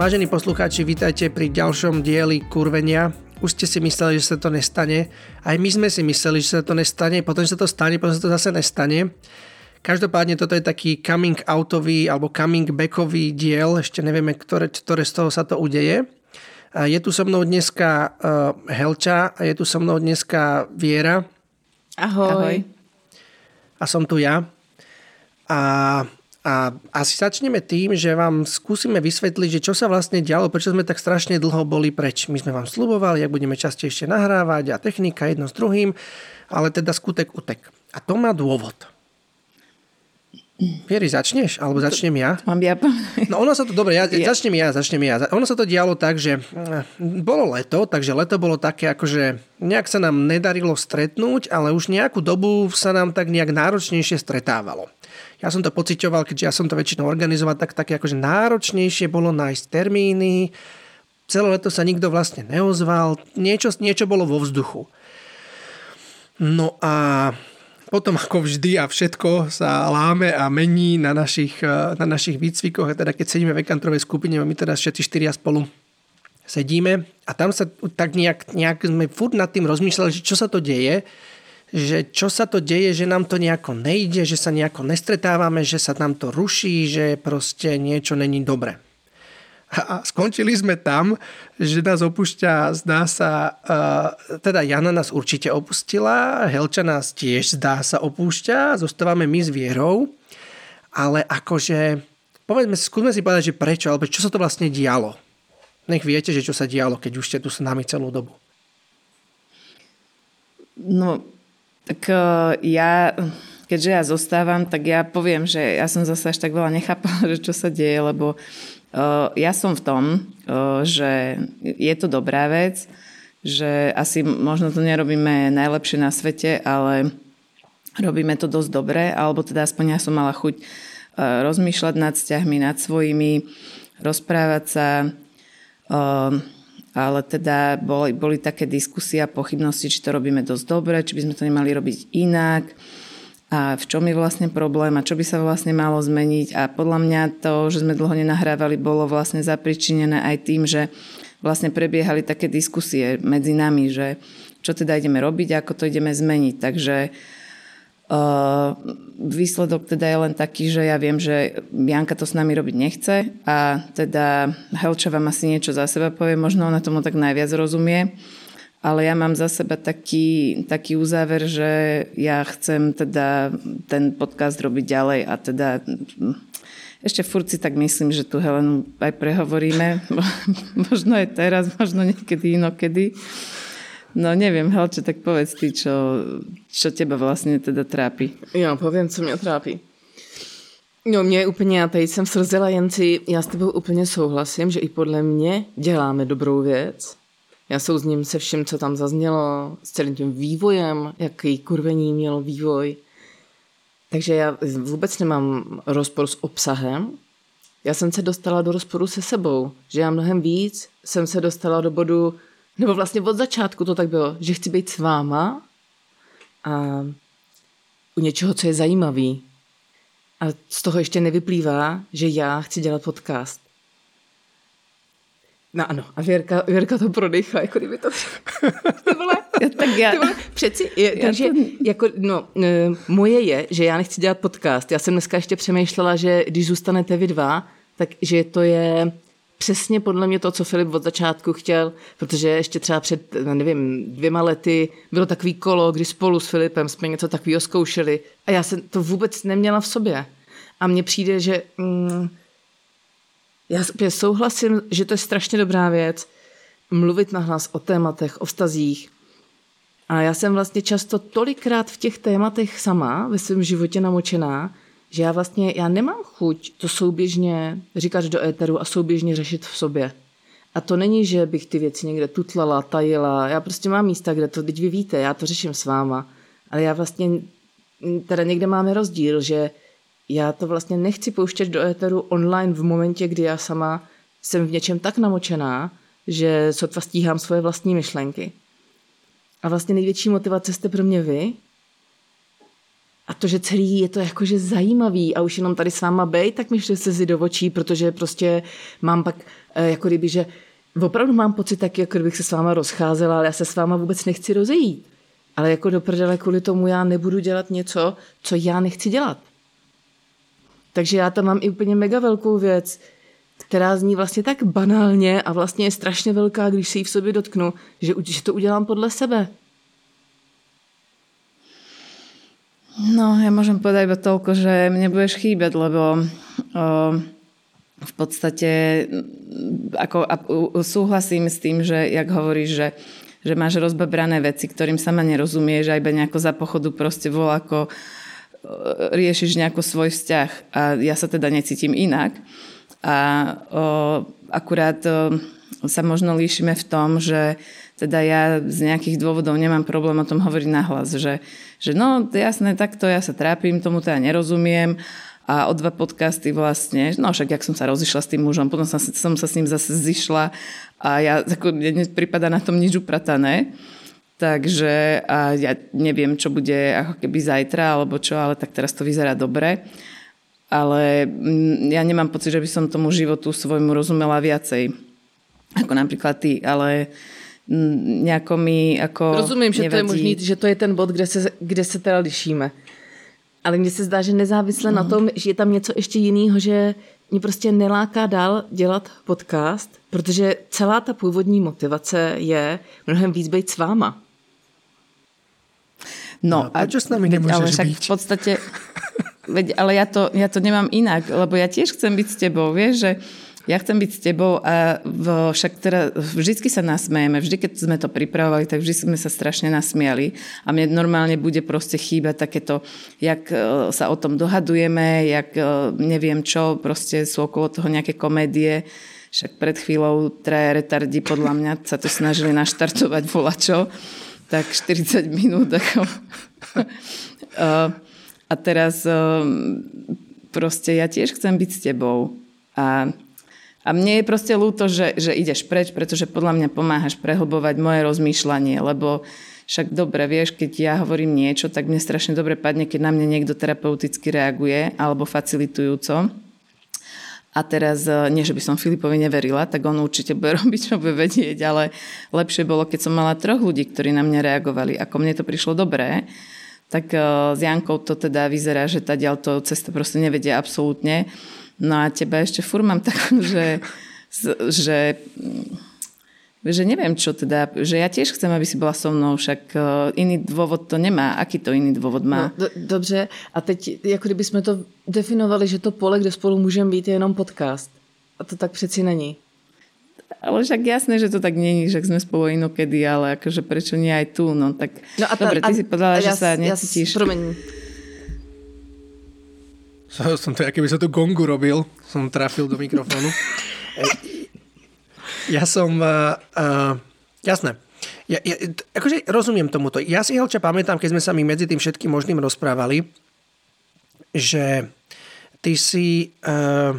Vážení poslucháči, vítajte pri ďalšom dieli kurvenia. Už ste si mysleli, že sa to nestane. Aj my sme si mysleli, že sa to nestane, potom sa to stane, potom sa to zase nestane. Každopádne toto je taký coming outový alebo coming backový diel, ešte nevieme, ktoré, ktoré z toho sa to udeje. Je tu so mnou dneska uh, Helča a je tu so mnou dneska Viera. Ahoj. Ahoj. A som tu ja. A a asi začneme tým, že vám skúsime vysvetliť, že čo sa vlastne dialo, prečo sme tak strašne dlho boli preč. My sme vám slubovali, ak budeme častejšie nahrávať a technika jedno s druhým, ale teda skutek utek. A to má dôvod. Vieri, začneš? Alebo začnem ja? Mám ja No ono sa to, dobre, ja, ja. začnem ja, začnem ja. Ono sa to dialo tak, že eh, bolo leto, takže leto bolo také, akože nejak sa nám nedarilo stretnúť, ale už nejakú dobu sa nám tak nejak náročnejšie stretávalo. Ja som to pocitoval, keďže ja som to väčšinou organizoval, tak také akože náročnejšie bolo nájsť termíny, celé leto sa nikto vlastne neozval, niečo, niečo bolo vo vzduchu. No a potom ako vždy a všetko sa láme a mení na našich, eh, na našich výcvikoch. A teda keď sedíme v ekantrovej skupine, my teda všetci štyria spolu sedíme a tam sa tak nejak, nejak sme furt nad tým rozmýšľali, že čo sa to deje, že čo sa to deje, že nám to nejako nejde, že sa nejako nestretávame, že sa nám to ruší, že proste niečo není dobre. A skončili sme tam, že nás opúšťa, zdá sa, teda Jana nás určite opustila, Helča nás tiež zdá sa opúšťa, zostávame my s Vierou, ale akože, povedzme, skúsme si povedať, že prečo, alebo čo sa to vlastne dialo. Nech viete, že čo sa dialo, keď už ste tu s nami celú dobu. No, tak ja, keďže ja zostávam, tak ja poviem, že ja som zase až tak veľa nechápala, že čo sa deje, lebo ja som v tom, že je to dobrá vec, že asi možno to nerobíme najlepšie na svete, ale robíme to dosť dobre, alebo teda aspoň ja som mala chuť rozmýšľať nad vzťahmi, nad svojimi, rozprávať sa, ale teda boli, boli také diskusie a pochybnosti, či to robíme dosť dobre, či by sme to nemali robiť inak a v čom je vlastne problém a čo by sa vlastne malo zmeniť. A podľa mňa to, že sme dlho nenahrávali, bolo vlastne zapričinené aj tým, že vlastne prebiehali také diskusie medzi nami, že čo teda ideme robiť a ako to ideme zmeniť. Takže uh, výsledok teda je len taký, že ja viem, že Janka to s nami robiť nechce a teda Helča vám asi niečo za seba povie, možno ona tomu tak najviac rozumie ale ja mám za seba taký, taký uzáver, že ja chcem teda ten podcast robiť ďalej a teda hm, ešte furt si tak myslím, že tu Helenu aj prehovoríme. možno aj teraz, možno niekedy inokedy. No neviem, Helče, tak povedz ty, čo, čo teba vlastně teda trápí. Já povím, co mě trápí. No mě úplně, já tady jsem srzela Jenci, já s tebou úplně souhlasím, že i podle mě děláme dobrou věc já souzním se vším, co tam zaznělo, s celým tím vývojem, jaký kurvení mělo vývoj. Takže já vůbec nemám rozpor s obsahem. Já jsem se dostala do rozporu se sebou, že já mnohem víc jsem se dostala do bodu, nebo vlastně od začátku to tak bylo, že chci být s váma a u něčeho, co je zajímavý. A z toho ještě nevyplývá, že já chci dělat podcast. No ano, a Věrka, Věrka to prodechla, jako kdyby to... Ty vole, tak já... Ty vole, přeci, je, já takže, to... jako, no, e, moje je, že já nechci dělat podcast. Já jsem dneska ještě přemýšlela, že když zůstanete vy dva, tak že to je přesně podle mě to, co Filip od začátku chtěl, protože ještě třeba před, nevím, dvěma lety bylo takový kolo, kdy spolu s Filipem jsme něco takového zkoušeli a já jsem to vůbec neměla v sobě. A mně přijde, že... Mm, já souhlasím, že to je strašně dobrá věc, mluvit nahlas o tématech, o vztazích. A já jsem vlastně často tolikrát v těch tématech sama ve svém životě namočená, že já vlastně já nemám chuť to souběžně říkat do éteru a souběžně řešit v sobě. A to není, že bych ty věci někde tutlala, tajila. Já prostě mám místa, kde to, teď vy víte, já to řeším s váma. Ale já vlastně, teda někde máme rozdíl, že já to vlastně nechci pouštět do éteru online v momentě, kdy já sama jsem v něčem tak namočená, že sotva stíhám svoje vlastní myšlenky. A vlastně největší motivace jste pro mě vy. A to, že celý je to jakože zajímavý a už jenom tady s váma bej, tak mi se si do očí, protože prostě mám pak eh, jako kdyby, že opravdu mám pocit taky, jako kdybych se s váma rozcházela, ale já se s váma vůbec nechci rozejít. Ale jako do prdele kvůli tomu já nebudu dělat něco, co já nechci dělat. Takže já tam mám i úplně mega velkou věc, která zní vlastně tak banálně a vlastně je strašně velká, když si ji v sobě dotknu, že, že to udělám podle sebe. No, ja môžem povedať iba toľko, že mne budeš chýbať, lebo o, v podstate ako, a, súhlasím s tým, že jak hovoríš, že, že máš rozbabrané veci, ktorým sama nerozumieš a iba nejako za pochodu proste vol ako riešiš nejako svoj vzťah a ja sa teda necítim inak. A o, akurát o, sa možno líšime v tom, že teda ja z nejakých dôvodov nemám problém o tom hovoriť nahlas, že, že no jasné, takto ja sa trápim, tomu teda nerozumiem a o dva podcasty vlastne, no však jak som sa rozišla s tým mužom, potom som, som sa s ním zase zišla a ja, ako, mne prípada na tom nič upratané. Takže a ja neviem, čo bude ako keby zajtra alebo čo, ale tak teraz to vyzerá dobre. Ale mm, ja nemám pocit, že by som tomu životu svojmu rozumela viacej ako napríklad ty, ale nejako mi ako Rozumím, že nevadí. to je možný, že to je ten bod, kde se, kde se teda lišíme. Ale mně se zdá, že nezávisle mm. na mhm. tom, že je tam něco ještě jiného, že mě prostě neláká dál dělat podcast, protože celá ta původní motivace je mnohem víc být s váma. No, no a čo s nami nemôžeš ale však byť? v podstate, veď, ale ja to, ja to nemám inak, lebo ja tiež chcem byť s tebou, vieš, že ja chcem byť s tebou a v, však teda vždycky sa nasmejeme, vždy keď sme to pripravovali, tak vždy sme sa strašne nasmiali a mne normálne bude proste chýbať takéto, jak e, sa o tom dohadujeme, jak e, neviem čo, proste sú okolo toho nejaké komédie, však pred chvíľou traja retardi podľa mňa sa to snažili naštartovať volačo, tak 40 minút ako... E, a teraz proste ja tiež chcem byť s tebou a a mne je proste ľúto, že, že ideš preč, pretože podľa mňa pomáhaš prehlbovať moje rozmýšľanie, lebo však dobre, vieš, keď ja hovorím niečo, tak mne strašne dobre padne, keď na mňa niekto terapeuticky reaguje alebo facilitujúco. A teraz, e, nie že by som Filipovi neverila, tak on určite bude robiť, čo bude vedieť, ale lepšie bolo, keď som mala troch ľudí, ktorí na mňa reagovali. Ako mne to prišlo dobré, tak e, s Jankou to teda vyzerá, že tá ďalto cesta proste nevedia absolútne. No a teba ešte fur mám takú, že, že že neviem čo teda, že ja tiež chcem, aby si bola so mnou, však e, iný dôvod to nemá. Aký to iný dôvod má? No, do, dobře, a teď, jako kdyby jsme to definovali, že to pole, kde spolu můžeme být, je jenom podcast. A to tak přeci není. Ale však jasné, že to tak není, že sme spolu inokedy, ale akože prečo nie aj tu, no tak no a ta, dobre, ty a, si povedala, že sa necítiš. Ja, som to, keby som tu gongu robil, som trafil do mikrofónu. Ja som, uh, uh, jasné, ja, ja, akože rozumiem tomuto. Ja si Helča pamätám, keď sme sa mi medzi tým všetkým možným rozprávali, že ty si... Uh,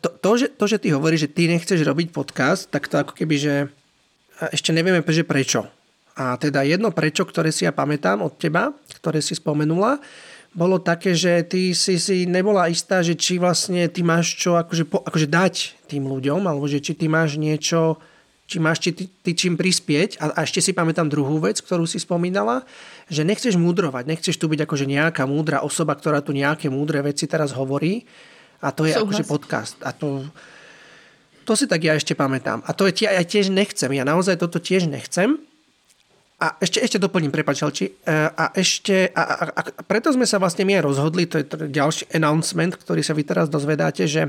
to, to, že, to, že ty hovoríš, že ty nechceš robiť podcast, tak to ako keby, že ešte nevieme, že prečo. A teda jedno prečo, ktoré si ja pamätám od teba, ktoré si spomenula, bolo také, že ty si si nebola istá, že či vlastne ty máš čo akože, po, akože dať tým ľuďom, alebo že či ty máš niečo, či máš či ty, ty čím prispieť. A, a ešte si pamätám druhú vec, ktorú si spomínala, že nechceš múdrovať, nechceš tu byť akože nejaká múdra osoba, ktorá tu nejaké múdre veci teraz hovorí. A to je Súhlas. akože podcast. A to, to si tak ja ešte pamätám. A to je, ja tiež nechcem. Ja naozaj toto tiež nechcem. A ešte, ešte doplním, prepáč. E, a ešte, a, a, a preto sme sa vlastne my aj rozhodli, to je ďalší announcement, ktorý sa vy teraz dozvedáte, že,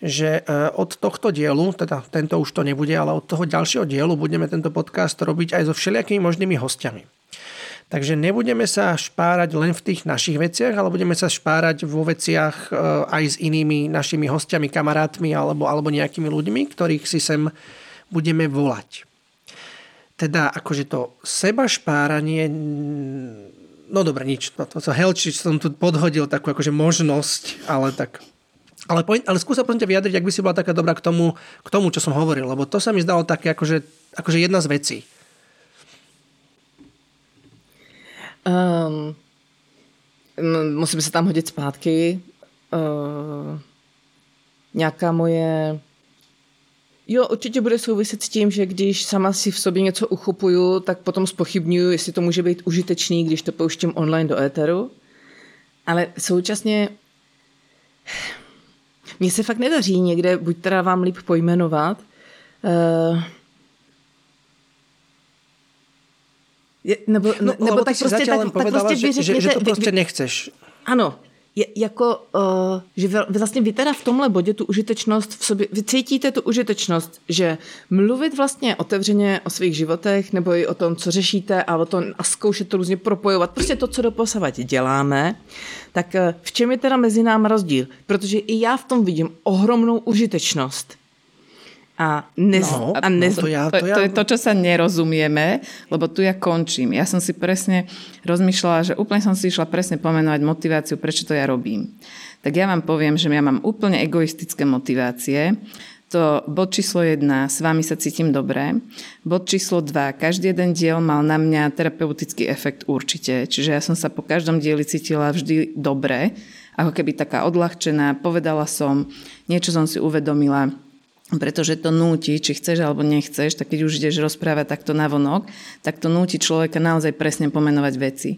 že e, od tohto dielu, teda tento už to nebude, ale od toho ďalšieho dielu budeme tento podcast robiť aj so všelijakými možnými hostiami. Takže nebudeme sa špárať len v tých našich veciach, ale budeme sa špárať vo veciach e, aj s inými našimi hostiami, kamarátmi alebo, alebo nejakými ľuďmi, ktorých si sem budeme volať teda akože to seba špáranie, no dobre, nič, to, to, to helči, som tu podhodil takú akože možnosť, ale tak ale, ale skúsa prosím ťa vyjadriť, ak by si bola taká dobrá k tomu, k tomu, čo som hovoril, lebo to sa mi zdalo také akože, akože jedna z vecí. Um, musím sa tam hodiť zpátky. Uh, nějaká moje Jo, určitě bude souviset s tím, že když sama si v sobě něco uchopuju, tak potom spochybnuju, jestli to může být užitečný, když to pouštím online do éteru. Ale současně mně se fakt nedaří někde, buď teda vám líp pojmenovat, uh, je, nebo, no, nebo tak prostě, tak, tak prostě že, že, že to prostě vy, nechceš. Ano, je, jako, uh, že vlastně vy teda v tomhle bodě tu užitečnost v sobě, vy cítíte tu užitečnost, že mluvit vlastně otevřeně o svých životech nebo i o tom, co řešíte a o tom a zkoušet to různě propojovat, prostě to, co doposavat děláme, tak uh, v čem je teda mezi námi rozdíl? Protože i já v tom vidím ohromnou užitečnost. A, nez, no, a nez, no to, ja, to, ja... to je to, čo sa nerozumieme, lebo tu ja končím. Ja som si presne rozmýšľala, že úplne som si išla presne pomenovať motiváciu, prečo to ja robím. Tak ja vám poviem, že ja mám úplne egoistické motivácie. To bod číslo 1, s vami sa cítim dobre. Bod číslo 2, každý jeden diel mal na mňa terapeutický efekt určite. Čiže ja som sa po každom dieli cítila vždy dobre, ako keby taká odľahčená. Povedala som, niečo som si uvedomila, pretože to núti, či chceš alebo nechceš, tak keď už ideš rozprávať takto na vonok, tak to núti človeka naozaj presne pomenovať veci.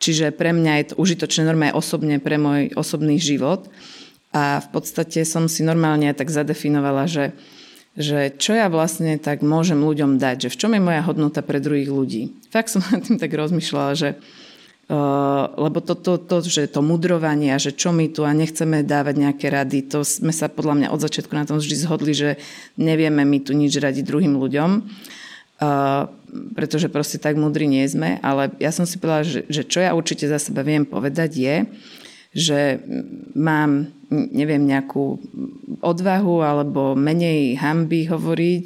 Čiže pre mňa je to užitočné normálne osobne pre môj osobný život a v podstate som si normálne tak zadefinovala, že, že čo ja vlastne tak môžem ľuďom dať, že v čom je moja hodnota pre druhých ľudí. Fakt som nad tým tak rozmýšľala, že lebo to, to, to, že to mudrovanie a že čo my tu a nechceme dávať nejaké rady, to sme sa podľa mňa od začiatku na tom vždy zhodli, že nevieme my tu nič radiť druhým ľuďom, uh, pretože proste tak mudrí nie sme, ale ja som si povedala, že, že čo ja určite za seba viem povedať je, že mám, neviem, nejakú odvahu alebo menej hamby hovoriť,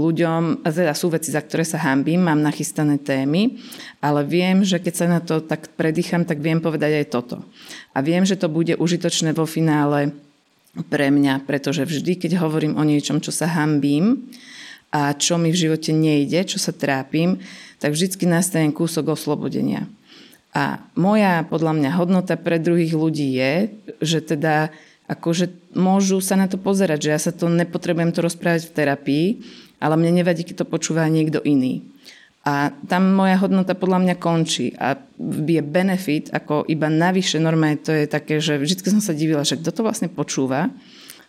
ľuďom, a teda sú veci, za ktoré sa hambím, mám nachystané témy, ale viem, že keď sa na to tak predýcham, tak viem povedať aj toto. A viem, že to bude užitočné vo finále pre mňa, pretože vždy, keď hovorím o niečom, čo sa hambím a čo mi v živote nejde, čo sa trápim, tak vždycky nastane kúsok oslobodenia. A moja, podľa mňa, hodnota pre druhých ľudí je, že teda akože môžu sa na to pozerať, že ja sa to nepotrebujem to rozprávať v terapii, ale mne nevadí, keď to počúva niekto iný. A tam moja hodnota podľa mňa končí a je benefit ako iba navyše normálne to je také, že vždy som sa divila, že kto to vlastne počúva.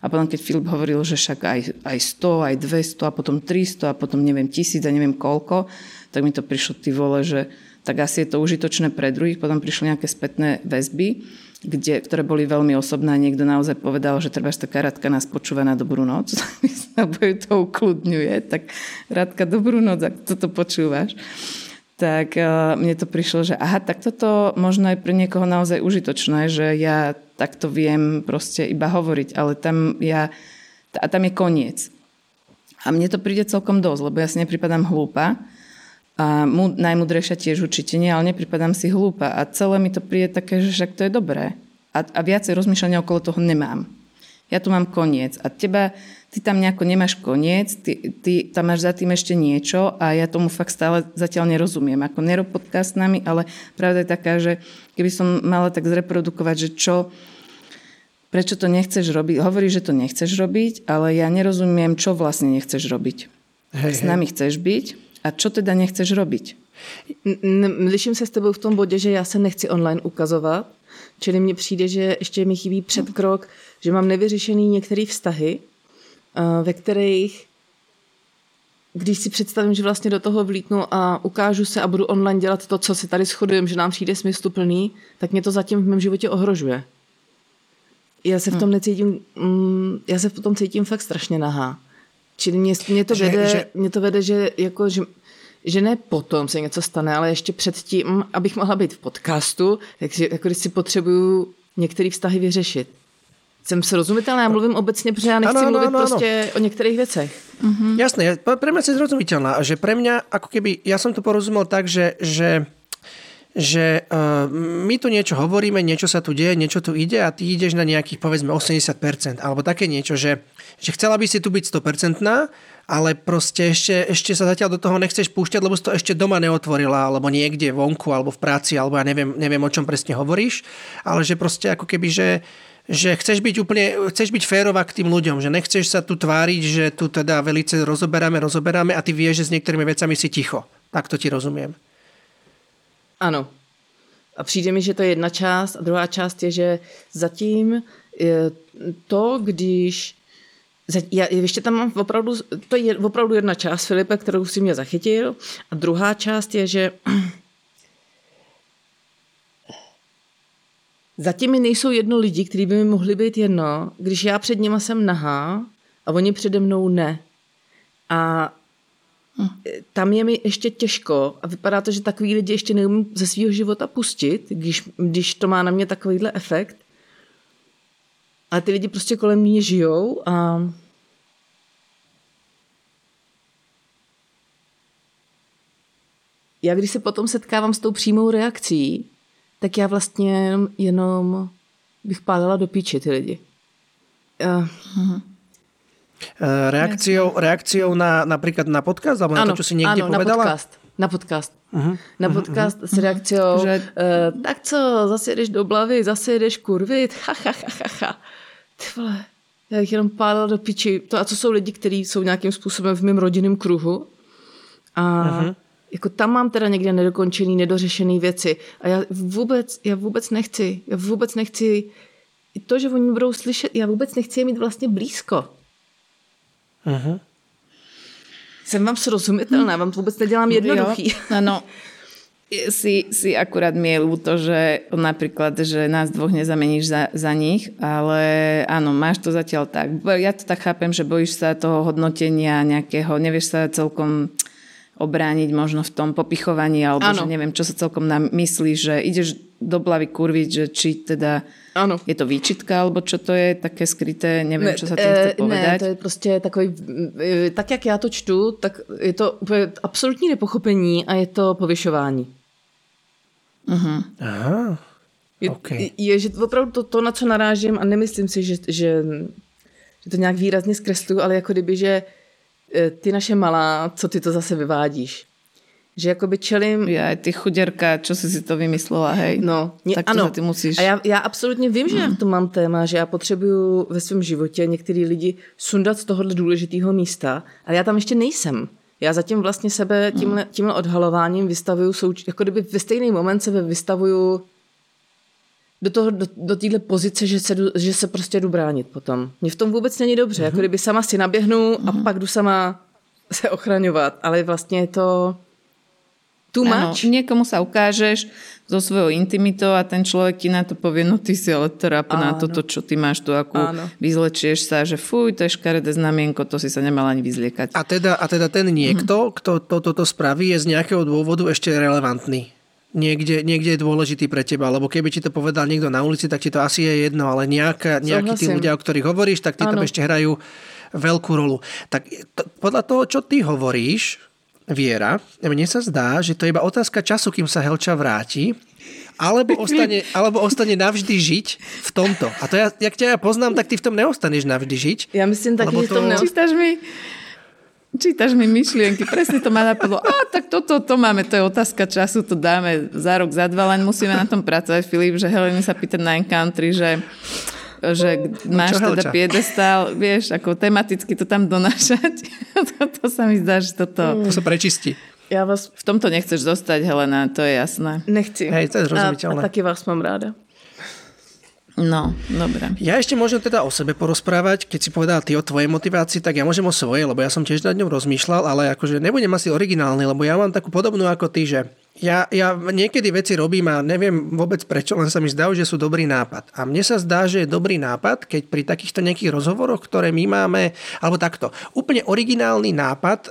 A potom keď Filip hovoril, že však aj, aj 100, aj 200 a potom 300 a potom neviem tisíc a neviem koľko, tak mi to prišlo ty vole, že tak asi je to užitočné pre druhých, potom prišli nejaké spätné väzby kde, ktoré boli veľmi osobné. Niekto naozaj povedal, že treba taká Radka nás počúva na dobrú noc, alebo ju to ukludňuje. Tak Radka, dobrú noc, ak toto počúvaš. Tak uh, mne to prišlo, že aha, tak toto možno je pre niekoho naozaj užitočné, že ja takto viem proste iba hovoriť, ale tam ja, a tam je koniec. A mne to príde celkom dosť, lebo ja si nepripadám hlúpa, a mu, najmudrejšia tiež určite nie, ale nepripadám si hlúpa. A celé mi to príde také, že však to je dobré. A, a viacej rozmýšľania okolo toho nemám. Ja tu mám koniec. A teba, ty tam nejako nemáš koniec, ty, ty tam máš za tým ešte niečo a ja tomu fakt stále zatiaľ nerozumiem. Ako nerob podcast s nami, ale pravda je taká, že keby som mala tak zreprodukovať, že čo, prečo to nechceš robiť. Hovorí, že to nechceš robiť, ale ja nerozumiem, čo vlastne nechceš robiť. Hej, s nami hej. chceš byť, a čo teda nechceš robiť? Liším se s tebou v tom bodě, že já se nechci online ukazovat, čili mně přijde, že ještě mi chybí předkrok, že mám nevyřešený některé vztahy, eh, ve kterých když si představím, že vlastně do toho vlítnu a ukážu se a budu online dělat to, co si tady shodujeme, že nám přijde smysluplný, tak mě to zatím v mém životě ohrožuje. Já se v tom necítím, mm, já se v tom cítím fakt strašně nahá. Čili mě, mě, to, že, vede, že... mě to vede, že jako, že, že ne potom se něco stane, ale ještě předtím, abych mohla být v podcastu, takže jako když si potřebuju některé vztahy vyřešit. Jsem srozumitelná, já mluvím obecně, protože já nechci ano, ano, mluvit ano, ano. prostě o některých věcech. Mm-hmm. Jasné, pre mňa si zrozumiteľná, že pre mňa, ako keby, ja som to porozumel tak, že, že že uh, my tu niečo hovoríme, niečo sa tu deje, niečo tu ide a ty ideš na nejakých povedzme 80% alebo také niečo, že, že chcela by si tu byť 100% ale proste ešte, ešte sa zatiaľ do toho nechceš púšťať, lebo si to ešte doma neotvorila, alebo niekde vonku, alebo v práci, alebo ja neviem, neviem o čom presne hovoríš, ale že proste ako keby, že že chceš byť úplne, chceš byť férová k tým ľuďom, že nechceš sa tu tváriť, že tu teda velice rozoberáme, rozoberáme a ty vieš, že s niektorými vecami si ticho. Tak to ti rozumiem. Ano. A přijde mi, že to je jedna část a druhá část je, že zatím je to, když já ještě tam mám opravdu, to je opravdu jedna část Filipe, kterou si mě zachytil a druhá část je, že Zatím mi nejsou jedno lidi, kteří by mi mohli být jedno, když já před nima jsem nahá a oni přede mnou ne. A. tam je mi ještě těžko a vypadá to, že takový lidi ještě neumím ze svého života pustit, když, když to má na mě takovýhle efekt. Ale ty lidi prostě kolem mě žijou a já když se potom setkávám s tou přímou reakcí, tak já vlastně jenom, jenom bych pálila do píči ty lidi. Uh. Reakciou, reakciou na napríklad na podcast, alebo na ano, to, čo si niekde ano, povedala? na podcast. Na podcast. Uh-huh. Na mhm, podcast uh-huh. s reakciou, že... uh, tak co, zase jdeš do blavy, zase jdeš kurvit, ha, ha, ha, ha, ha. Ty vole, já jich jenom pálila do piči. To a co jsou lidi, kteří jsou nějakým způsobem v mém rodinném kruhu. A uh-huh jako tam mám teda někde nedokončený, nedořešený věci a já vůbec, já vůbec nechci, já vůbec nechci to, že oni budou slyšet, já vůbec nechci je mít vlastně blízko. Uh-huh. Jsem vám srozumitelná, vám vůbec nedělám jednoduchý. Jo, ano. Si, si akurát mi je ľúto, že napríklad, že nás dvoch nezameníš za, za nich, ale áno, máš to zatiaľ tak. Ja to tak chápem, že bojíš sa toho hodnotenia nejakého, nevieš sa celkom obrániť možno v tom popichovaní, alebo ano. že neviem, čo sa celkom myslí, že ideš do blavy kurviť, že či teda ano. je to výčitka, alebo čo to je také skryté, neviem, ne, čo sa tým chce e, povedať. Ne, to je prostě takový, e, tak jak já to čtu, tak je to absolutní nepochopení a je to povyšování. Uh-huh. Aha, je, okay. je, že opravdu to, to, na co narážím a nemyslím si, že, že, že to nějak výrazně zkresluju, ale jako kdyby, že E, ty naše malá, co ty to zase vyvádíš? Že jakoby čelím... Ja, ty chuděrka, čo si si to vymyslela, hej? No, nie, tak ano. ty musíš... A já, já absolutně vím, že já v tom mám téma, že já potřebuju ve svém životě některý lidi sundat z tohohle důležitého místa, ale já tam ještě nejsem. Já zatím vlastně sebe tímhle, tímhle odhalováním vystavuju, souč- jako kdyby ve stejný moment sebe vystavuju do, toho, do, do téhle pozice, že se, že se prostě jdu bránit potom. Mně v tom vůbec není dobře, mm-hmm. jako kdyby sama si naběhnu mm-hmm. a mhm. pak jdu sama se ochraňovat, ale vlastně je to much. Ano, niekomu sa ukážeš so svojou intimitou a ten človek ti na to povie, no ty si ale trap na toto, čo ty máš tu, akú Áno. vyzlečieš sa, že fuj, to je škaredé znamienko, to si sa nemal ani vyzliekať. A teda, a teda ten niekto, mm-hmm. kto toto to, to spraví, je z nejakého dôvodu ešte relevantný niekde, niekde je dôležitý pre teba, lebo keby ti to povedal niekto na ulici, tak ti to asi je jedno, ale nejaká, nejakí tí ľudia, o ktorých hovoríš, tak tí ano. tam ešte hrajú veľkú rolu. Tak to, podľa toho, čo ty hovoríš, Viera, mne sa zdá, že to je iba otázka času, kým sa Helča vráti, alebo ostane, alebo ostane navždy žiť v tomto. A to ja, jak ťa ja poznám, tak ty v tom neostaneš navždy žiť. Ja myslím taky, že to... v tom neostaneš mi Čítaš mi myšlienky, presne to ma napadlo. A tak toto, to máme, to je otázka času, to dáme za rok, za dva, len musíme na tom pracovať, Filip, že Helene sa pýta na Encountry, že že no, máš teda piedestál, vieš, ako tematicky to tam donášať. to, to sa mi zdá, že toto... To sa prečistí. Ja vás... V tomto nechceš zostať, Helena, to je jasné. Nechci. Hej, to je zrozumiteľné. A, a taky vás mám ráda. No, dobre. Ja ešte môžem teda o sebe porozprávať, keď si povedal ty o tvojej motivácii, tak ja môžem o svojej, lebo ja som tiež nad ňou rozmýšľal, ale akože nebudem asi originálny, lebo ja mám takú podobnú ako ty, že ja, ja niekedy veci robím a neviem vôbec prečo, len sa mi zdá, že sú dobrý nápad. A mne sa zdá, že je dobrý nápad, keď pri takýchto nejakých rozhovoroch, ktoré my máme, alebo takto, úplne originálny nápad e,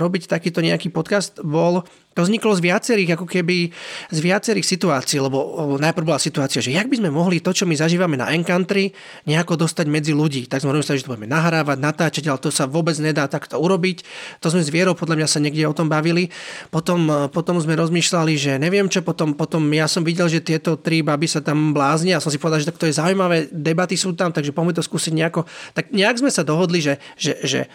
robiť takýto nejaký podcast bol to vzniklo z viacerých, ako keby z viacerých situácií, lebo najprv bola situácia, že jak by sme mohli to, čo my zažívame na Encountry, nejako dostať medzi ľudí. Tak sme rozmýšľali, že to budeme nahrávať, natáčať, ale to sa vôbec nedá takto urobiť. To sme s Vierou podľa mňa sa niekde o tom bavili. Potom, potom sme rozmýšľali, že neviem čo, potom, potom ja som videl, že tieto tri baby sa tam bláznia a som si povedal, že tak to je zaujímavé, debaty sú tam, takže poďme to skúsiť nejako. Tak nejak sme sa dohodli, že, že, že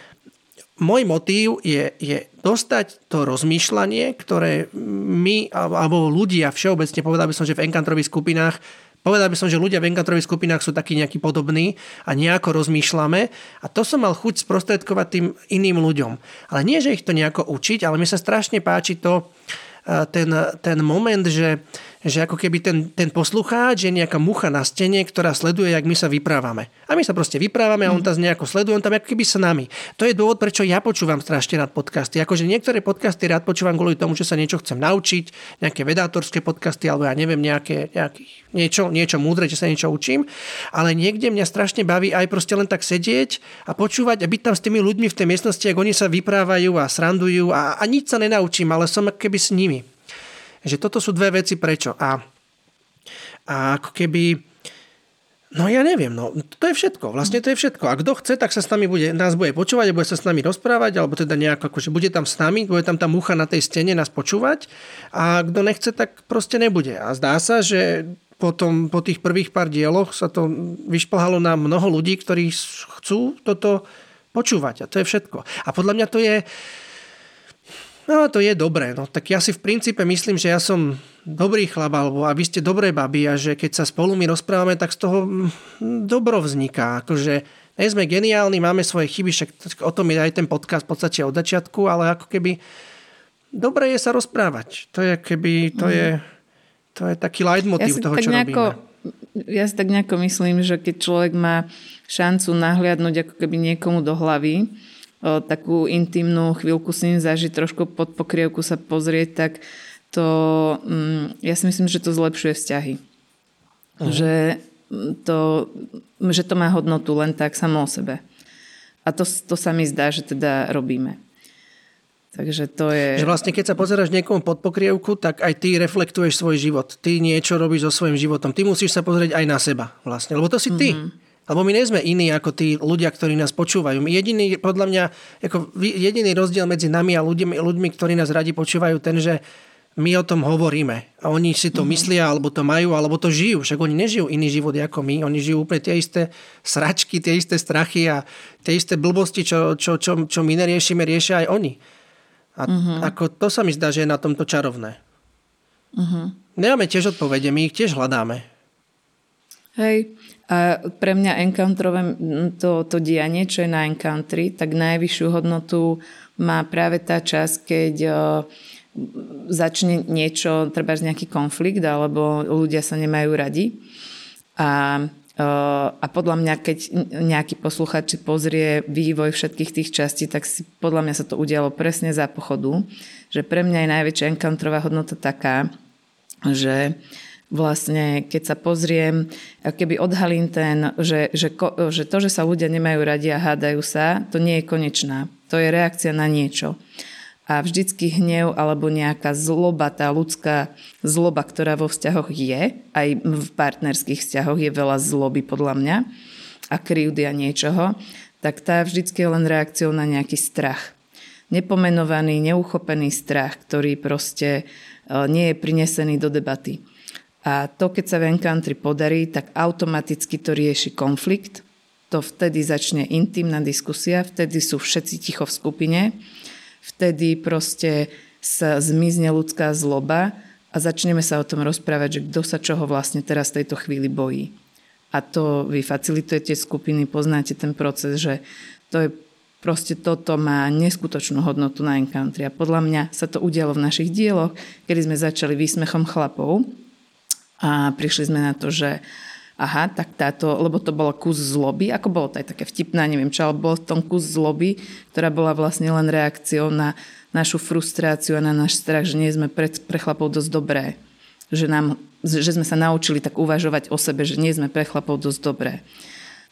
môj motív je, je dostať to rozmýšľanie, ktoré my, alebo ľudia všeobecne, povedal by som, že v enkantrových skupinách Povedal by som, že ľudia v enkantrových skupinách sú takí nejakí podobní a nejako rozmýšľame a to som mal chuť sprostredkovať tým iným ľuďom. Ale nie, že ich to nejako učiť, ale mi sa strašne páči to, ten, ten moment, že že ako keby ten, ten poslucháč je nejaká mucha na stene, ktorá sleduje, jak my sa vyprávame. A my sa proste vyprávame a on tam nejako sleduje, on tam ako keby s nami. To je dôvod, prečo ja počúvam strašne rád podcasty. Akože niektoré podcasty rád počúvam kvôli tomu, že sa niečo chcem naučiť, nejaké vedátorské podcasty, alebo ja neviem, nejaké, nejaký, niečo, niečo múdre, že sa niečo učím. Ale niekde mňa strašne baví aj proste len tak sedieť a počúvať a byť tam s tými ľuďmi v tej miestnosti, ako oni sa vyprávajú a srandujú a, a nič sa nenaučím, ale som ako keby s nimi. Že toto sú dve veci prečo. A, a ako keby... No ja neviem, no to je všetko, vlastne to je všetko. A kto chce, tak sa s nami bude, nás bude počúvať bude sa s nami rozprávať, alebo teda nejako, akože bude tam s nami, bude tam tá mucha na tej stene nás počúvať a kto nechce, tak proste nebude. A zdá sa, že potom, po tých prvých pár dieloch sa to vyšplhalo na mnoho ľudí, ktorí chcú toto počúvať a to je všetko. A podľa mňa to je, No to je dobré. No, tak ja si v princípe myslím, že ja som dobrý chlap, alebo a vy ste dobré baby a že keď sa spolu my rozprávame, tak z toho mm, dobro vzniká. Akože nie sme geniálni, máme svoje chyby, však o tom je aj ten podcast v podstate od začiatku, ale ako keby dobre je sa rozprávať. To je keby, to mm. je, to je taký leitmotiv ja toho, čo nejako, robíme. Ja si tak nejako myslím, že keď človek má šancu nahliadnúť ako keby niekomu do hlavy, takú intimnú chvíľku s ním zažiť, trošku pod pokrievku sa pozrieť, tak to, mm, ja si myslím, že to zlepšuje vzťahy. Uh-huh. Že, to, že to má hodnotu len tak samo o sebe. A to, to sa mi zdá, že teda robíme. Takže to je... Že vlastne keď sa pozeráš niekomu pod pokrievku, tak aj ty reflektuješ svoj život. Ty niečo robíš so svojím životom. Ty musíš sa pozrieť aj na seba vlastne, lebo to si ty. Mm-hmm. Lebo my nie sme iní ako tí ľudia, ktorí nás počúvajú. My jediný, podľa mňa, ako jediný rozdiel medzi nami a ľuďmi, ľuďmi, ktorí nás radi počúvajú, ten, že my o tom hovoríme. A oni si to mm-hmm. myslia, alebo to majú, alebo to žijú. Však oni nežijú iný život ako my. Oni žijú úplne tie isté sračky, tie isté strachy a tie isté blbosti, čo, čo, čo, čo my neriešime, riešia aj oni. A mm-hmm. ako to sa mi zdá, že je na tomto čarovné. Mm-hmm. Nemáme tiež odpovede, my ich tiež hľadáme. Hej, a pre mňa encounterové to, to dianie, čo je na encountry, tak najvyššiu hodnotu má práve tá časť, keď začne niečo, treba nejaký konflikt, alebo ľudia sa nemajú radi. A, a podľa mňa, keď nejaký posluchač pozrie vývoj všetkých tých častí, tak si podľa mňa sa to udialo presne za pochodu. Že pre mňa je najväčšia encounterová hodnota taká, že uh, vlastne, keď sa pozriem, keby odhalím ten, že, že, že to, že sa ľudia nemajú radi a hádajú sa, to nie je konečná. To je reakcia na niečo. A vždycky hnev alebo nejaká zloba, tá ľudská zloba, ktorá vo vzťahoch je, aj v partnerských vzťahoch je veľa zloby podľa mňa a krivdy a niečoho, tak tá vždycky je len reakciou na nejaký strach. Nepomenovaný, neuchopený strach, ktorý proste e, nie je prinesený do debaty. A to, keď sa v Encountry podarí, tak automaticky to rieši konflikt. To vtedy začne intimná diskusia, vtedy sú všetci ticho v skupine, vtedy proste sa zmizne ľudská zloba a začneme sa o tom rozprávať, že kto sa čoho vlastne teraz v tejto chvíli bojí. A to vy facilitujete skupiny, poznáte ten proces, že to je proste toto má neskutočnú hodnotu na Encountry. A podľa mňa sa to udialo v našich dieloch, kedy sme začali výsmechom chlapov, a prišli sme na to, že aha, tak táto, lebo to bolo kus zloby, ako bolo to aj také vtipné, neviem čo, ale bol v tom kus zloby, ktorá bola vlastne len reakciou na našu frustráciu a na náš strach, že nie sme pre, pre chlapov dosť dobré. Že, nám, že sme sa naučili tak uvažovať o sebe, že nie sme pre chlapov dosť dobré.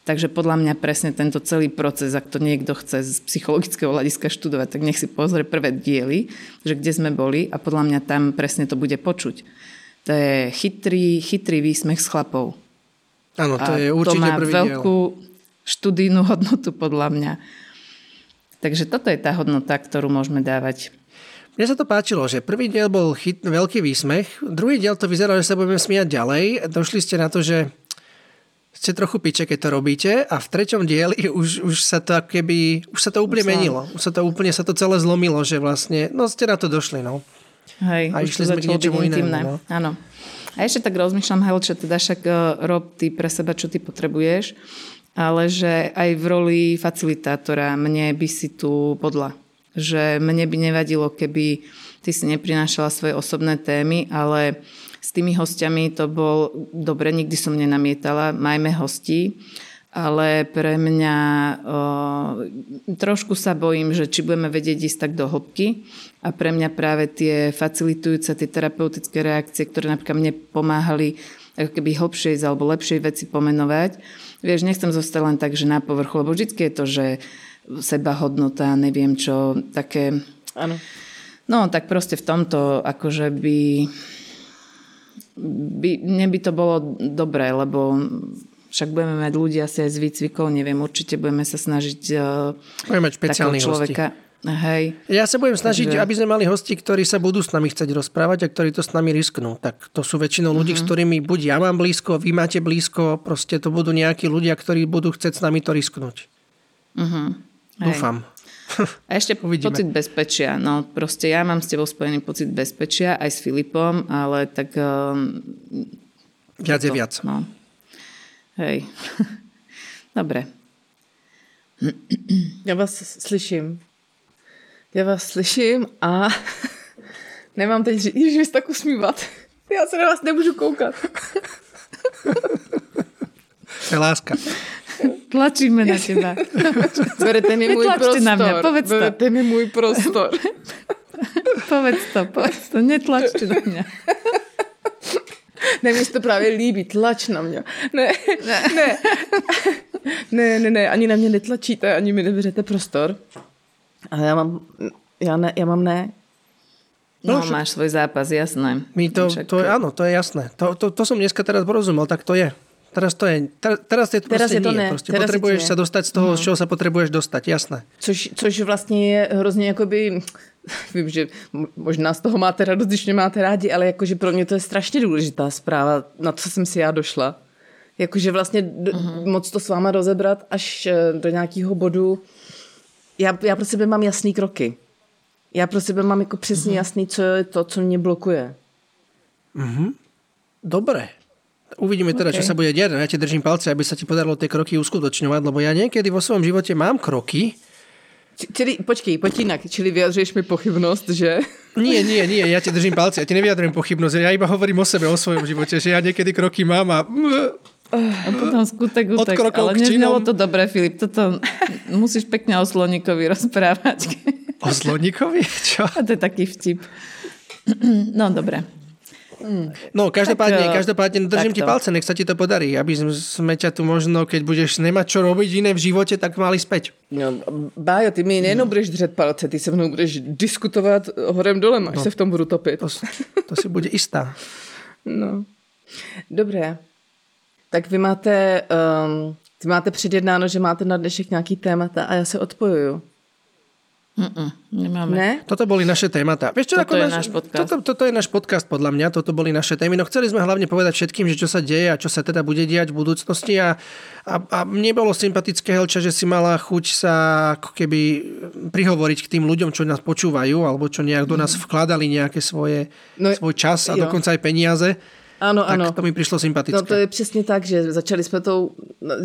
Takže podľa mňa presne tento celý proces, ak to niekto chce z psychologického hľadiska študovať, tak nech si pozrie prvé diely, že kde sme boli a podľa mňa tam presne to bude počuť to je chytrý, chytrý výsmech s chlapov. Áno, to je určite to má prvý veľkú diel. študijnú hodnotu podľa mňa. Takže toto je tá hodnota, ktorú môžeme dávať. Mne sa to páčilo, že prvý diel bol chyt, veľký výsmech, druhý diel to vyzeralo, že sa budeme smiať ďalej. Došli ste na to, že ste trochu piče, keď to robíte a v treťom dieli už, už sa to keby, už sa to úplne menilo. Už sa to úplne sa to celé zlomilo, že vlastne, no ste na to došli, no. Hej, a už to začalo byť intimné. No. Áno. A ešte tak rozmýšľam, Helče, teda však uh, rob ty pre seba, čo ty potrebuješ, ale že aj v roli facilitátora mne by si tu podľa. Že mne by nevadilo, keby ty si neprinášala svoje osobné témy, ale s tými hostiami to bol dobre, nikdy som nenamietala, majme hostí, ale pre mňa o, trošku sa bojím, že či budeme vedieť ísť tak do hĺbky a pre mňa práve tie facilitujúce, tie terapeutické reakcie, ktoré napríklad mne pomáhali ako keby hlbšie alebo lepšie veci pomenovať. Vieš, nechcem zostať len tak, že na povrchu, lebo vždy je to, že seba hodnota, neviem čo, také... Áno. No, tak proste v tomto akože by, by, mne by to bolo dobré, lebo však budeme mať ľudia asi aj z výcvikov, neviem, určite budeme sa snažiť uh, budeme mať špeciálnych človeka. Hostí. Hej. Ja sa budem snažiť, Takže... aby sme mali hosti, ktorí sa budú s nami chcieť rozprávať a ktorí to s nami risknú. Tak to sú väčšinou ľudí, uh-huh. s ktorými buď ja mám blízko, vy máte blízko, proste to budú nejakí ľudia, ktorí budú chcieť s nami to risknúť. Uh-huh. Dúfam. A ešte Uvidíme. pocit bezpečia. No proste ja mám s tebou spojený pocit bezpečia aj s Filipom, ale tak... Um, viac je viac. No. Hej. Dobre. Já vás slyším. Já vás slyším a nemám teď, když vy tak usmívat. Já se na vás nemůžu koukat. To je láska. Tlačíme na teba. Berete mi môj prostor. na mňa, povedz to. Berete mi môj prostor. povedz to, povedz to. Netlačte na mňa. Ne, mi to právě líbí, tlač na mě. Ne, ne, ne. Ne, ne, ne, ani na mě netlačíte, ani mi neberete prostor. Ale já mám, já, ne, já mám ne. No, no máš svoj zápas, jasné. My to, to je, áno, to je jasné. To, to, to som dneska teraz porozumel, tak to je. Teraz to je, teraz, teraz je to teraz je to nie. Ne. Prostě teraz potrebuješ sa dostať z toho, no. z čoho sa potrebuješ dostať, jasné. Což, což vlastně je hrozně jakoby vím, že možná z toho máte radost, když mě máte rádi, ale jakože pro mě to je strašně důležitá zpráva, na co jsem si já došla. Jakože vlastně uh-huh. moc to s váma rozebrat až eh, do nějakého bodu. Já, já pro sebe mám jasný kroky. Já pro sebe mám jako přesně uh-huh. jasný, co je to, co mě blokuje. Uh-huh. Dobre. Uvidíme teda, okay. čo sa bude diať. Ja ti držím palce, aby sa ti podarilo tie kroky uskutočňovať, lebo ja niekedy vo svojom živote mám kroky, Čili, počkej, poď inak. Čili vyjadřuješ mi pochybnosť, že... Nie, nie, nie, ja ti držím palce, ja ti nevyjadrujem pochybnosť, ja iba hovorím o sebe, o svojom živote, že ja niekedy kroky mám a... A potom skutek utek, ale neznelo to dobre, Filip, toto musíš pekne o Sloníkovi rozprávať. O Sloníkovi? Čo? A to je taký vtip. No, dobre. No, každopádne, tak, eh, každopádne držím takto. ti palce, nech sa ti to podarí, aby sme ťa tu možno, keď budeš nemať čo robiť iné v živote, tak mali späť. No, Bájo, ty mi nejenom budeš držet palce, ty se mnou budeš diskutovat horem dolem, až no, se v tom budu topit. To, to si bude istá. No. Dobré. Tak vy máte, um, vy máte předjednáno, že máte na dnešek nějaký témata a já se odpojuju. Mm-mm, nemáme. Ne? Toto boli naše témata. Vieš, čo, toto ako je náš, náš podcast. Toto, toto je náš podcast podľa mňa, toto boli naše témy. No chceli sme hlavne povedať všetkým, že čo sa deje a čo sa teda bude diať v budúcnosti a, a, a mne bolo sympatické, Helča, že si mala chuť sa ako keby prihovoriť k tým ľuďom, čo nás počúvajú alebo čo nejak do nás mhm. vkladali nejaké svoje, no, svoj čas a jo. dokonca aj peniaze. Ano, tak ano. to mi přišlo sympatické. No to je přesně tak, že začali jsme to,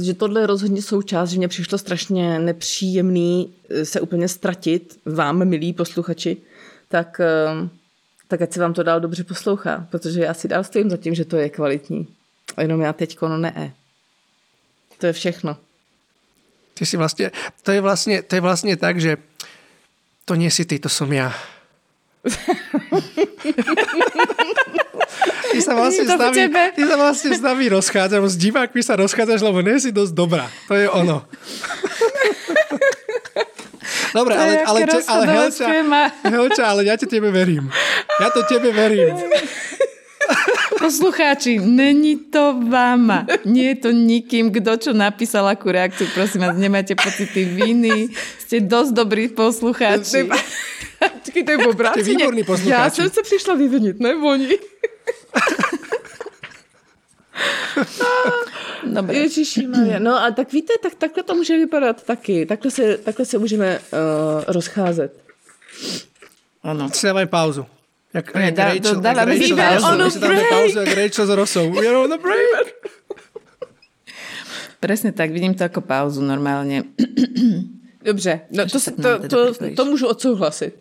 že tohle je rozhodně součást, že mě přišlo strašně nepříjemný eh, se úplně ztratit, vám, milí posluchači, tak, eh, tak ať se vám to dál dobře poslouchá, protože já si dál stojím za tím, že to je kvalitní. A jenom já teďko no ne. To je všechno. Ty si vlastně, to je vlastně, to je vlastně tak, že to nie si ty, to som ja. Ty sa vlastne, s nami, ty sa vlastne s nami rozchádzaš, s divákmi sa rozchádzaš, lebo nie si dosť dobrá. To je ono. Dobre, ale, ale, ale, ale Helča, Helča, ale ja ti tebe verím. Ja to tebe verím. Poslucháči, není to váma. Nie je to nikým, kto čo napísal akú reakciu. Prosím vás, nemáte pocity viny. Ste dosť dobrí poslucháči. Počkej, to je v Ste výborní poslucháči. Ja som sa prišla vyviniť, ne? Oni. Dobre. Ježiši Maria. No a tak víte, tak takhle to může vypadat taky. Takhle se, takhle se můžeme uh, rozcházet. Ano. Dávaj pauzu. Jak, jak dá- Rachel, to dáva jak Rachel, my si dáme break. pauzu, jak Rachel s Rossou. We're on a break. Presne tak, vidím to ako pauzu normálne. Dobře, no to, tak to, to, to můžu odsouhlasit.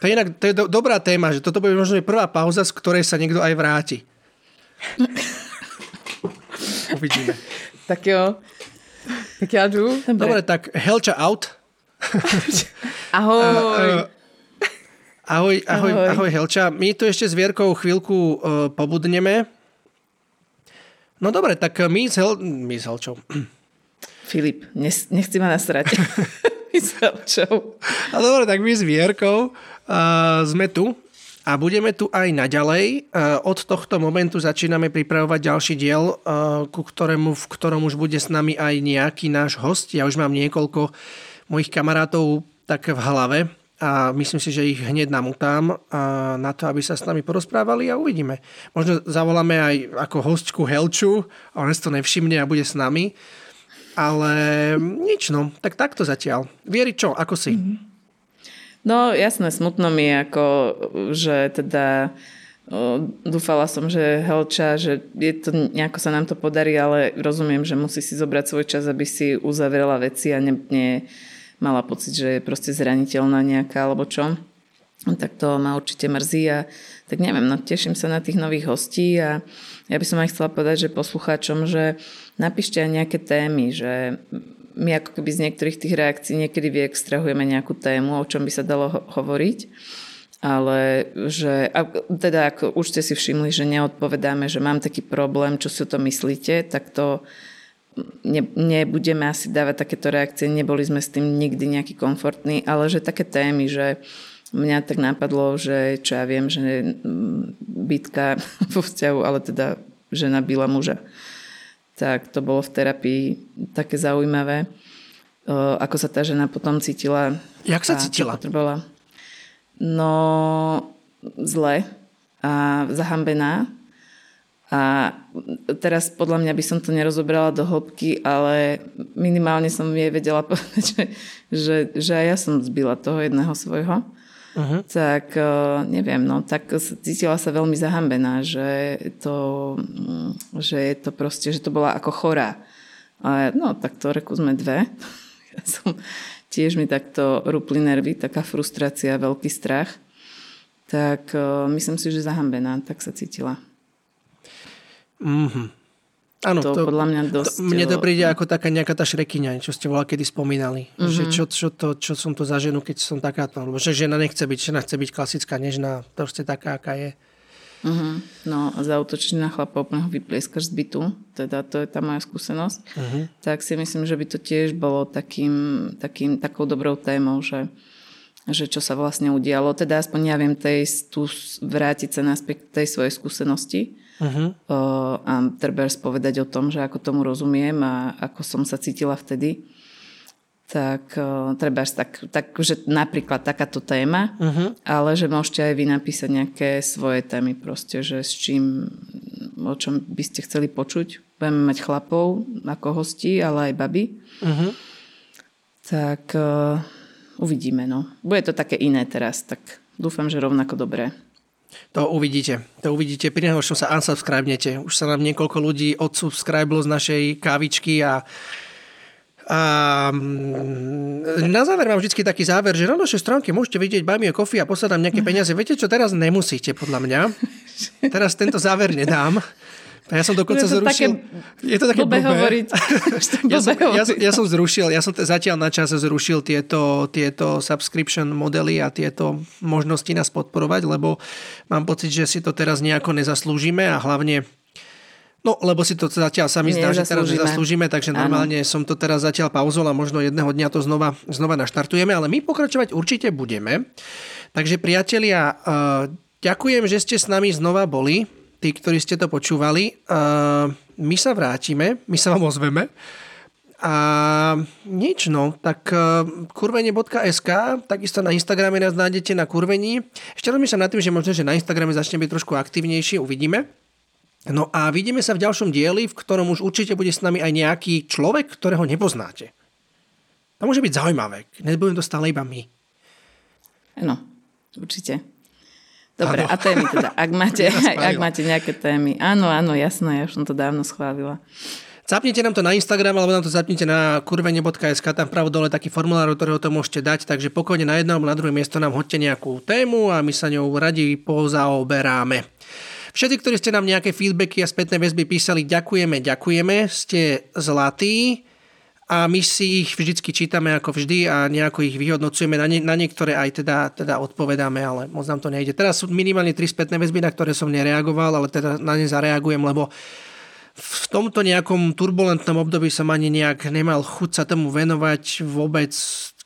To je inak to je do, dobrá téma, že toto bude možno prvá pauza, z ktorej sa niekto aj vráti. Uvidíme. Tak jo, tak já jdu. Dobre, tak Helča out. Ahoj. Uh, ahoj, ahoj, Ahoj. ahoj Helča. My tu ešte s Vierkou chvíľku uh, pobudneme. No dobre, tak my s, Hel- my s Helčou. Filip, nechci ma nasrať. Myselčou. A dobre, tak my s Vierkou uh, sme tu a budeme tu aj naďalej. Uh, od tohto momentu začíname pripravovať ďalší diel, ku ktorému, v ktorom už bude s nami aj nejaký náš host. Ja už mám niekoľko mojich kamarátov tak v hlave a myslím si, že ich hneď namutám na to, aby sa s nami porozprávali a uvidíme. Možno zavoláme aj ako hostku Helču a on si to nevšimne a bude s nami. Ale nič no, tak takto zatiaľ. Vieri čo, ako si? No jasné, smutno mi ako, že teda dúfala som, že Helča, že je to, nejako sa nám to podarí, ale rozumiem, že musí si zobrať svoj čas, aby si uzavrela veci a ne, ne mala pocit, že je proste zraniteľná nejaká alebo čo. Tak to ma určite mrzí a tak neviem, no teším sa na tých nových hostí a ja by som aj chcela povedať, že poslucháčom, že napíšte aj nejaké témy, že my ako keby z niektorých tých reakcií niekedy vyextrahujeme nejakú tému, o čom by sa dalo ho- hovoriť, ale že, a teda ako už ste si všimli, že neodpovedáme, že mám taký problém, čo si o to myslíte, tak to ne, nebudeme asi dávať takéto reakcie, neboli sme s tým nikdy nejaký komfortní, ale že také témy, že mňa tak napadlo, že čo ja viem, že mm, bitka vo vzťahu, ale teda žena byla muža. Tak to bolo v terapii také zaujímavé, ako sa tá žena potom cítila. Jak sa cítila? Potrebovala. No, zle a zahambená. A teraz podľa mňa by som to nerozobrala do hĺbky, ale minimálne som jej vedela povedať, že, že, že aj ja som zbila toho jedného svojho. Uh-huh. Tak eh, neviem, no tak cítila sa veľmi zahambená, že to, mm, že je to proste, že to bola ako chorá. Ale no, tak to reku sme dve. Ja som, tiež mi takto rúpli nervy, taká frustrácia, veľký strach. Tak eh, myslím si, že zahambená, tak sa cítila. Áno, To podľa mňa dosť, To, mne to príde ako taká nejaká tá šrekyňa, čo ste volá kedy spomínali. Mhm. Mm-hmm. Že čo, čo, to, čo som to za ženu, keď som takáto. Lebo že žena nechce byť, žena chce byť klasická, nežná, proste taká, aká je. Uh-huh. No a zautočiť na chlapa, úplne ho vyplieskaš z bytu, teda to je tá moja skúsenosť, uh-huh. tak si myslím, že by to tiež bolo takým, takým, takou dobrou témou, že, že čo sa vlastne udialo. Teda aspoň ja viem tej, tu vrátiť sa naspäť k tej svojej skúsenosti uh-huh. o, a trebárs povedať o tom, že ako tomu rozumiem a ako som sa cítila vtedy tak treba tak, tak, že napríklad takáto téma, uh-huh. ale že môžete aj vy napísať nejaké svoje témy proste, že s čím, o čom by ste chceli počuť. Budeme mať chlapov ako hostí, ale aj baby. Uh-huh. Tak uh, uvidíme, no. Bude to také iné teraz, tak dúfam, že rovnako dobré. To uvidíte. To uvidíte. Pri najhoršom sa unsubscribnete. Už sa nám niekoľko ľudí odsubscribelo z našej kávičky a a mm, na záver mám vždy taký záver, že na našej stránke môžete vidieť Buy Me Coffee a poslať nám nejaké peniaze. Viete čo, teraz nemusíte, podľa mňa. Teraz tento záver nedám. Ja som dokonca Je to zrušil... také je to také blbé blbé. hovoriť. Ja, som, ja, ja som zrušil, ja som t- zatiaľ na čas zrušil tieto, tieto subscription modely a tieto možnosti nás podporovať, lebo mám pocit, že si to teraz nejako nezaslúžime a hlavne No, lebo si to zatiaľ sa mi zdá, že teraz nezaslúžime, takže normálne som to teraz zatiaľ pauzol a možno jedného dňa to znova, znova naštartujeme, ale my pokračovať určite budeme. Takže priatelia, uh, ďakujem, že ste s nami znova boli, tí, ktorí ste to počúvali. Uh, my sa vrátime, my sa vám ozveme. A nič, no, tak uh, kurvenie.sk, takisto na Instagrame nás nájdete na kurvení. Ešte rozmýšľam nad tým, že možno, že na Instagrame začne byť trošku aktivnejší, uvidíme. No a vidíme sa v ďalšom dieli, v ktorom už určite bude s nami aj nejaký človek, ktorého nepoznáte. To môže byť zaujímavé. Nebudem to stále iba my. Áno, určite. Dobre, ano. a témy teda, ak máte, ak máte nejaké témy. Áno, áno, jasné, ja už som to dávno schválila. Zapnite nám to na Instagram alebo nám to zapnite na kurvene.sk, tam pravo dole taký formulár, ktorého to môžete dať, takže pokojne na jedno alebo na druhé miesto nám hodte nejakú tému a my sa ňou radi pozaoberáme. Všetci, ktorí ste nám nejaké feedbacky a spätné väzby písali, ďakujeme, ďakujeme, ste zlatí a my si ich vždycky čítame ako vždy a nejako ich vyhodnocujeme. Na, nie, na niektoré aj teda, teda odpovedáme, ale moc nám to nejde. Teraz sú minimálne tri spätné väzby, na ktoré som nereagoval, ale teda na ne zareagujem, lebo v tomto nejakom turbulentnom období som ani nejak nemal chuť sa tomu venovať vôbec,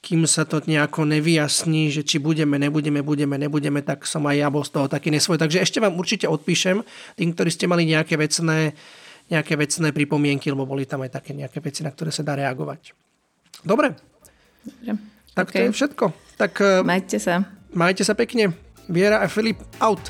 kým sa to nejako nevyjasní, že či budeme, nebudeme, budeme, nebudeme, tak som aj ja bol z toho taký nesvoj. Takže ešte vám určite odpíšem, tým, ktorí ste mali nejaké vecné, nejaké vecné pripomienky, lebo boli tam aj také nejaké veci, na ktoré sa dá reagovať. Dobre. Dobre. Tak okay. to je všetko. Tak, majte sa. Majte sa pekne. Viera a Filip out.